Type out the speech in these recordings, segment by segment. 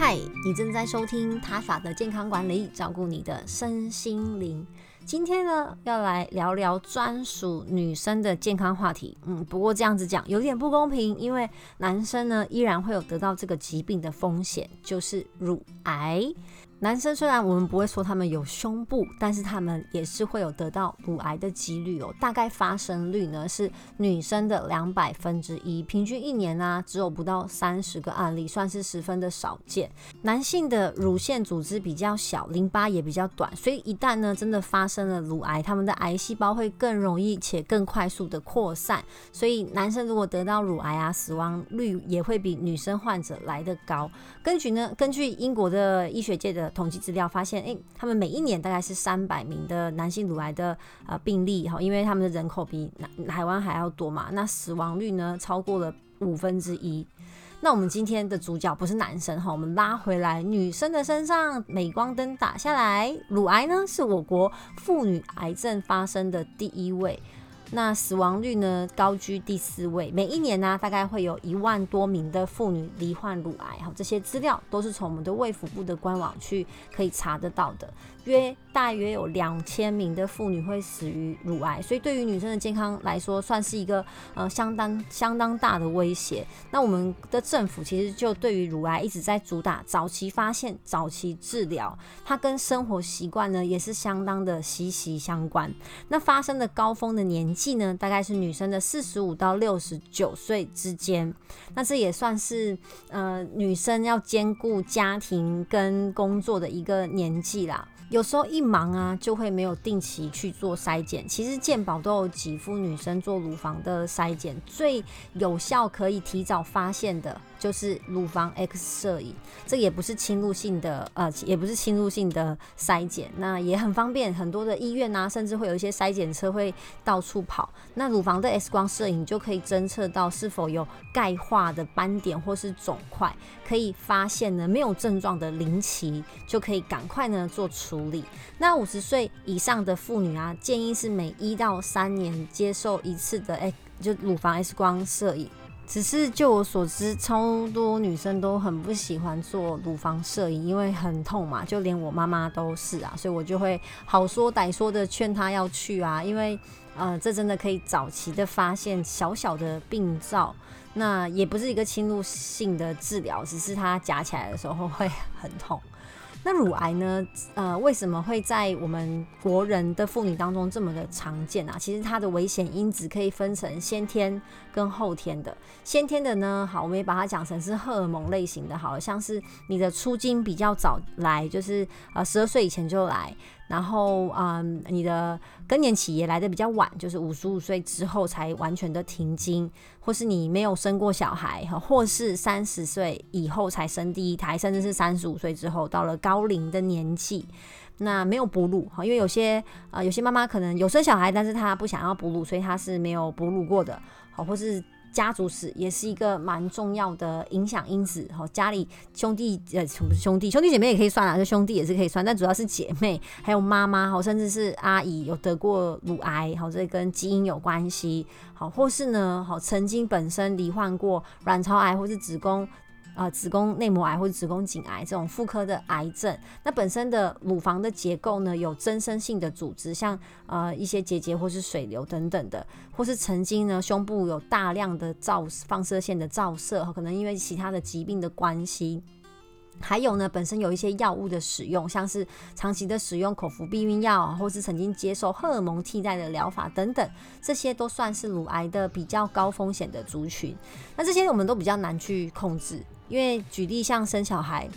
嗨，你正在收听塔法的健康管理，照顾你的身心灵。今天呢，要来聊聊专属女生的健康话题。嗯，不过这样子讲有点不公平，因为男生呢依然会有得到这个疾病的风险，就是乳癌。男生虽然我们不会说他们有胸部，但是他们也是会有得到乳癌的几率哦。大概发生率呢是女生的两百分之一，平均一年呢只有不到三十个案例，算是十分的少见。男性的乳腺组织比较小，淋巴也比较短，所以一旦呢真的发生了乳癌，他们的癌细胞会更容易且更快速的扩散。所以男生如果得到乳癌啊，死亡率也会比女生患者来得高。根据呢，根据英国的医学界的统计资料发现，诶，他们每一年大概是三百名的男性乳癌的呃病例哈，因为他们的人口比台湾还要多嘛，那死亡率呢超过了五分之一。那我们今天的主角不是男生哈，我们拉回来女生的身上，镁光灯打下来，乳癌呢是我国妇女癌症发生的第一位。那死亡率呢高居第四位，每一年呢大概会有一万多名的妇女罹患乳癌，哈，这些资料都是从我们的卫福部的官网去可以查得到的。约大约有两千名的妇女会死于乳癌，所以对于女生的健康来说，算是一个呃相当相当大的威胁。那我们的政府其实就对于乳癌一直在主打早期发现、早期治疗，它跟生活习惯呢也是相当的息息相关。那发生的高峰的年纪呢，大概是女生的四十五到六十九岁之间。那这也算是呃女生要兼顾家庭跟工作的一个年纪啦。有时候一忙啊，就会没有定期去做筛检。其实健保都有给付女生做乳房的筛检，最有效可以提早发现的。就是乳房 X 摄影，这也不是侵入性的，呃，也不是侵入性的筛检，那也很方便。很多的医院啊，甚至会有一些筛检车会到处跑。那乳房的 X 光摄影就可以侦测到是否有钙化的斑点或是肿块，可以发现呢没有症状的临期，就可以赶快呢做出理。那五十岁以上的妇女啊，建议是每一到三年接受一次的 X，就乳房 X 光摄影。只是就我所知，超多女生都很不喜欢做乳房摄影，因为很痛嘛，就连我妈妈都是啊，所以我就会好说歹说的劝她要去啊，因为呃，这真的可以早期的发现小小的病灶，那也不是一个侵入性的治疗，只是它夹起来的时候会很痛。那乳癌呢？呃，为什么会在我们国人的妇女当中这么的常见啊？其实它的危险因子可以分成先天跟后天的。先天的呢，好，我们也把它讲成是荷尔蒙类型的，好像是你的出经比较早来，就是呃十二岁以前就来。然后，嗯，你的更年期也来的比较晚，就是五十五岁之后才完全的停经，或是你没有生过小孩，或是三十岁以后才生第一胎，甚至是三十五岁之后到了高龄的年纪，那没有哺乳，哈，因为有些呃有些妈妈可能有生小孩，但是她不想要哺乳，所以她是没有哺乳过的，好，或是。家族史也是一个蛮重要的影响因子好，家里兄弟呃不是兄弟兄弟姐妹也可以算啊，就兄弟也是可以算，但主要是姐妹还有妈妈好，甚至是阿姨有得过乳癌，好这跟基因有关系，好或是呢好曾经本身罹患过卵巢癌或是子宫。啊，子宫内膜癌或者子宫颈癌这种妇科的癌症，那本身的乳房的结构呢，有增生性的组织，像呃一些结节或是水流等等的，或是曾经呢胸部有大量的照放射线的照射，可能因为其他的疾病的关系，还有呢本身有一些药物的使用，像是长期的使用口服避孕药，或是曾经接受荷尔蒙替代的疗法等等，这些都算是乳癌的比较高风险的族群。那这些我们都比较难去控制。因为举例像生小孩，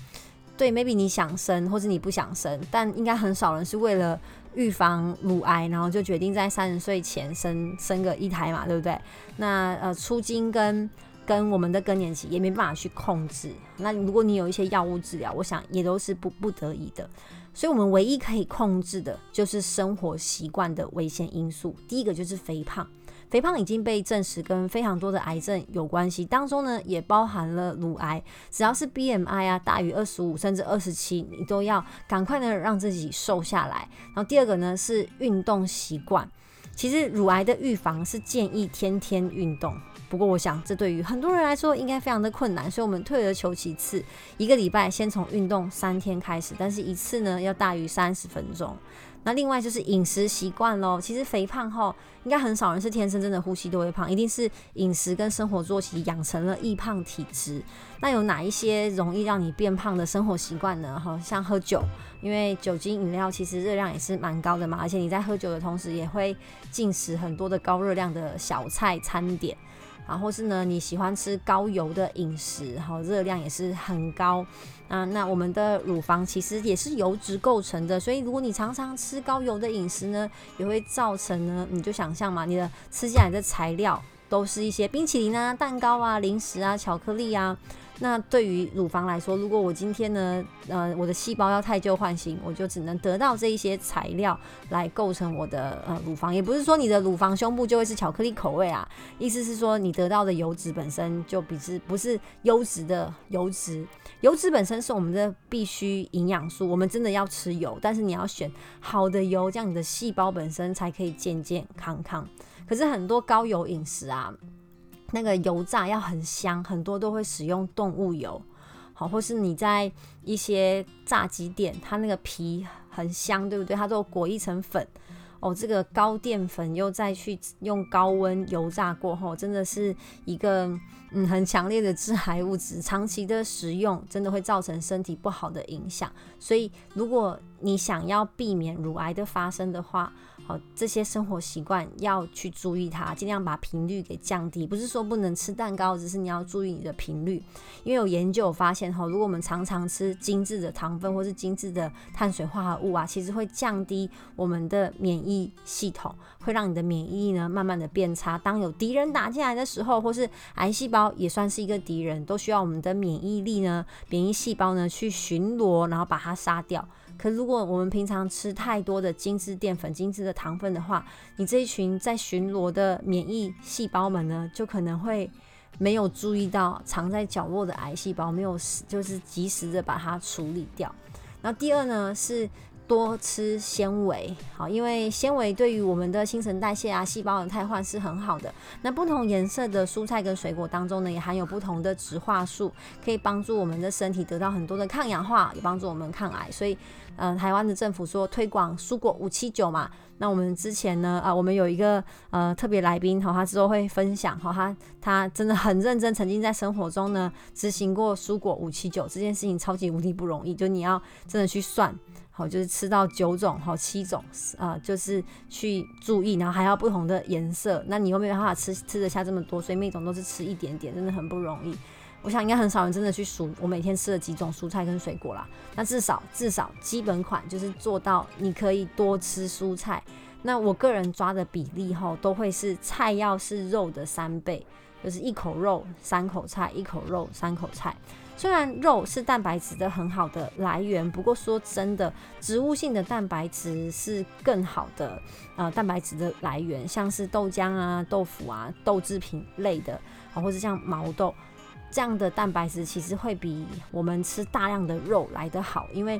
对，maybe 你想生或者你不想生，但应该很少人是为了预防乳癌，然后就决定在三十岁前生生个一胎嘛，对不对？那呃，出经跟跟我们的更年期也没办法去控制。那如果你有一些药物治疗，我想也都是不不得已的。所以我们唯一可以控制的就是生活习惯的危险因素。第一个就是肥胖。肥胖已经被证实跟非常多的癌症有关系，当中呢也包含了乳癌。只要是 BMI 啊大于二十五甚至二十七，你都要赶快的让自己瘦下来。然后第二个呢是运动习惯，其实乳癌的预防是建议天天运动。不过我想这对于很多人来说应该非常的困难，所以我们退而求其次，一个礼拜先从运动三天开始，但是一次呢要大于三十分钟。那另外就是饮食习惯喽。其实肥胖后，应该很少人是天生真的呼吸都会胖，一定是饮食跟生活作息养成了易胖体质。那有哪一些容易让你变胖的生活习惯呢？哈，像喝酒，因为酒精饮料其实热量也是蛮高的嘛，而且你在喝酒的同时也会进食很多的高热量的小菜餐点。然后是呢，你喜欢吃高油的饮食，好热量也是很高啊。那我们的乳房其实也是油脂构成的，所以如果你常常吃高油的饮食呢，也会造成呢，你就想象嘛，你的吃进来的材料都是一些冰淇淋啊、蛋糕啊、零食啊、巧克力啊。那对于乳房来说，如果我今天呢，呃，我的细胞要太旧换新，我就只能得到这一些材料来构成我的呃乳房。也不是说你的乳房胸部就会是巧克力口味啊，意思是说你得到的油脂本身就比是不是优质的油脂。油脂本身是我们的必须营养素，我们真的要吃油，但是你要选好的油，这样你的细胞本身才可以健健康康。可是很多高油饮食啊。那个油炸要很香，很多都会使用动物油，好，或是你在一些炸鸡店，它那个皮很香，对不对？它都裹一层粉，哦，这个高淀粉又再去用高温油炸过后，真的是一个嗯很强烈的致癌物质，长期的食用真的会造成身体不好的影响。所以，如果你想要避免乳癌的发生的话，这些生活习惯要去注意它，尽量把频率给降低。不是说不能吃蛋糕，只是你要注意你的频率。因为有研究发现，哈，如果我们常常吃精致的糖分或是精致的碳水化合物啊，其实会降低我们的免疫系统，会让你的免疫力呢慢慢的变差。当有敌人打进来的时候，或是癌细胞也算是一个敌人，都需要我们的免疫力呢，免疫细胞呢去巡逻，然后把它杀掉。可如果我们平常吃太多的精致淀粉、精致的糖分的话，你这一群在巡逻的免疫细胞们呢，就可能会没有注意到藏在角落的癌细胞，没有就是及时的把它处理掉。然后第二呢是。多吃纤维，好，因为纤维对于我们的新陈代谢啊、细胞的汰换是很好的。那不同颜色的蔬菜跟水果当中呢，也含有不同的植化素，可以帮助我们的身体得到很多的抗氧化，也帮助我们抗癌。所以，嗯，台湾的政府说推广蔬果五七九嘛。那我们之前呢，啊，我们有一个呃特别来宾，好，他之后会分享，哈，他他真的很认真，曾经在生活中呢执行过蔬果五七九这件事情，超级无敌不容易，就你要真的去算。好，就是吃到九种，好七种，啊，就是去注意，然后还要不同的颜色，那你又没办法吃吃得下这么多，所以每种都是吃一点点，真的很不容易。我想应该很少人真的去数我每天吃了几种蔬菜跟水果啦。那至少至少基本款就是做到你可以多吃蔬菜。那我个人抓的比例哈，都会是菜要是肉的三倍，就是一口肉三口菜，一口肉三口菜。虽然肉是蛋白质的很好的来源，不过说真的，植物性的蛋白质是更好的呃蛋白质的来源，像是豆浆啊、豆腐啊、豆制品类的，啊，或者像毛豆这样的蛋白质，其实会比我们吃大量的肉来得好，因为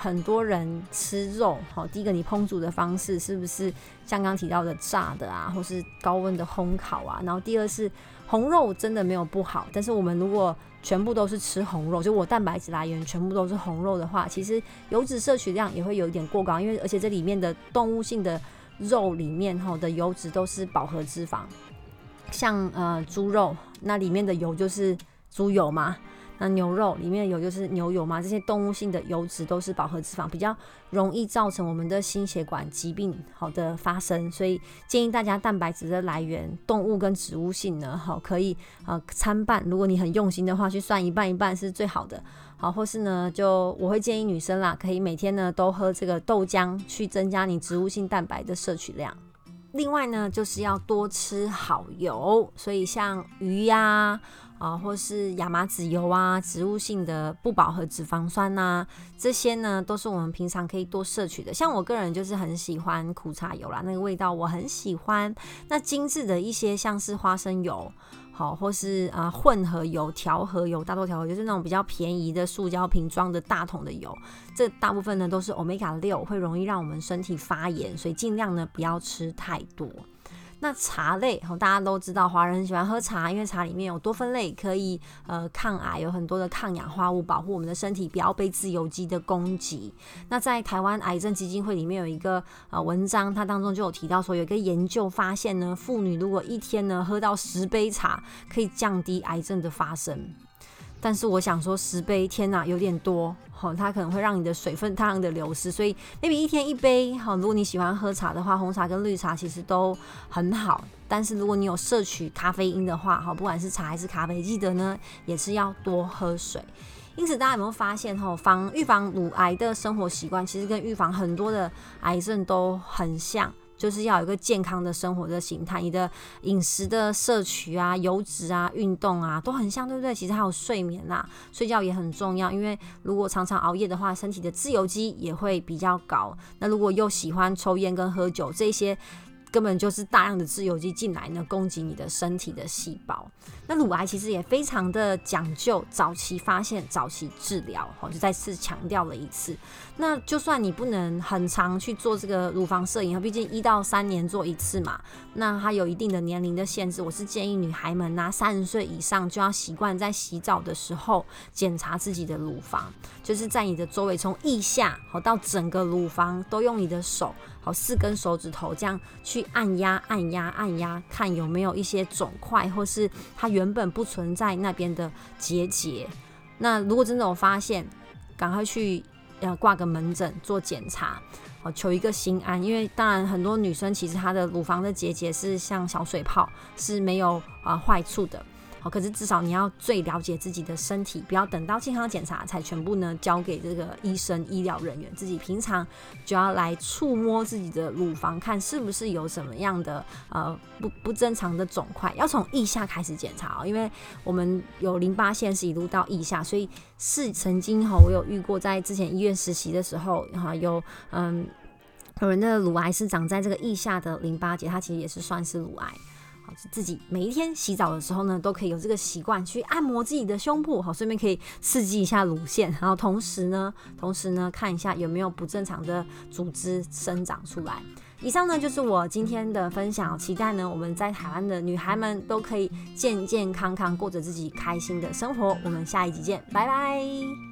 很多人吃肉，好，第一个你烹煮的方式是不是像刚提到的炸的啊，或是高温的烘烤啊，然后第二是红肉真的没有不好，但是我们如果全部都是吃红肉，就我蛋白质来源全部都是红肉的话，其实油脂摄取量也会有一点过高，因为而且这里面的动物性的肉里面哈的油脂都是饱和脂肪，像呃猪肉那里面的油就是猪油嘛。那牛肉里面有就是牛油嘛，这些动物性的油脂都是饱和脂肪，比较容易造成我们的心血管疾病好的发生，所以建议大家蛋白质的来源，动物跟植物性呢，好可以呃参半，如果你很用心的话，去算一半一半是最好的，好，或是呢就我会建议女生啦，可以每天呢都喝这个豆浆，去增加你植物性蛋白的摄取量。另外呢就是要多吃好油，所以像鱼呀。啊，或是亚麻籽油啊，植物性的不饱和脂肪酸呐，这些呢都是我们平常可以多摄取的。像我个人就是很喜欢苦茶油啦，那个味道我很喜欢。那精致的一些像是花生油，好，或是啊混合油、调和油、大豆调和油，就是那种比较便宜的塑胶瓶装的大桶的油，这大部分呢都是欧米伽六，会容易让我们身体发炎，所以尽量呢不要吃太多。那茶类，大家都知道，华人很喜欢喝茶，因为茶里面有多酚类，可以呃抗癌，有很多的抗氧化物，保护我们的身体不要被自由基的攻击。那在台湾癌症基金会里面有一个呃文章，它当中就有提到说，有一个研究发现呢，妇女如果一天呢喝到十杯茶，可以降低癌症的发生。但是我想说，十杯天哪，有点多，好，它可能会让你的水分大量的流失，所以 maybe 一天一杯，好，如果你喜欢喝茶的话，红茶跟绿茶其实都很好。但是如果你有摄取咖啡因的话，好，不管是茶还是咖啡，记得呢也是要多喝水。因此，大家有没有发现，哈，防预防乳癌的生活习惯，其实跟预防很多的癌症都很像。就是要有一个健康的生活的形态，你的饮食的摄取啊、油脂啊、运动啊都很像，对不对？其实还有睡眠啦，睡觉也很重要，因为如果常常熬夜的话，身体的自由基也会比较高。那如果又喜欢抽烟跟喝酒这些。根本就是大量的自由基进来呢，攻击你的身体的细胞。那乳癌其实也非常的讲究早期发现、早期治疗，好，就再次强调了一次。那就算你不能很长去做这个乳房摄影，毕竟一到三年做一次嘛，那它有一定的年龄的限制。我是建议女孩们呐，三十岁以上就要习惯在洗澡的时候检查自己的乳房，就是在你的周围从腋下好到整个乳房都用你的手。好，四根手指头这样去按压、按压、按压，看有没有一些肿块，或是它原本不存在那边的结节。那如果真的有发现，赶快去呃挂个门诊做检查，好求一个心安。因为当然很多女生其实她的乳房的结节是像小水泡，是没有啊坏处的。好，可是至少你要最了解自己的身体，不要等到健康检查才全部呢交给这个医生、医疗人员，自己平常就要来触摸自己的乳房，看是不是有什么样的呃不不正常的肿块，要从腋下开始检查哦，因为我们有淋巴腺是一路到腋下，所以是曾经哈我有遇过在之前医院实习的时候哈有嗯有人的乳癌是长在这个腋下的淋巴结，它其实也是算是乳癌。自己每一天洗澡的时候呢，都可以有这个习惯去按摩自己的胸部，好，顺便可以刺激一下乳腺，然后同时呢，同时呢，看一下有没有不正常的组织生长出来。以上呢就是我今天的分享，期待呢我们在台湾的女孩们都可以健健康康过着自己开心的生活。我们下一集见，拜拜。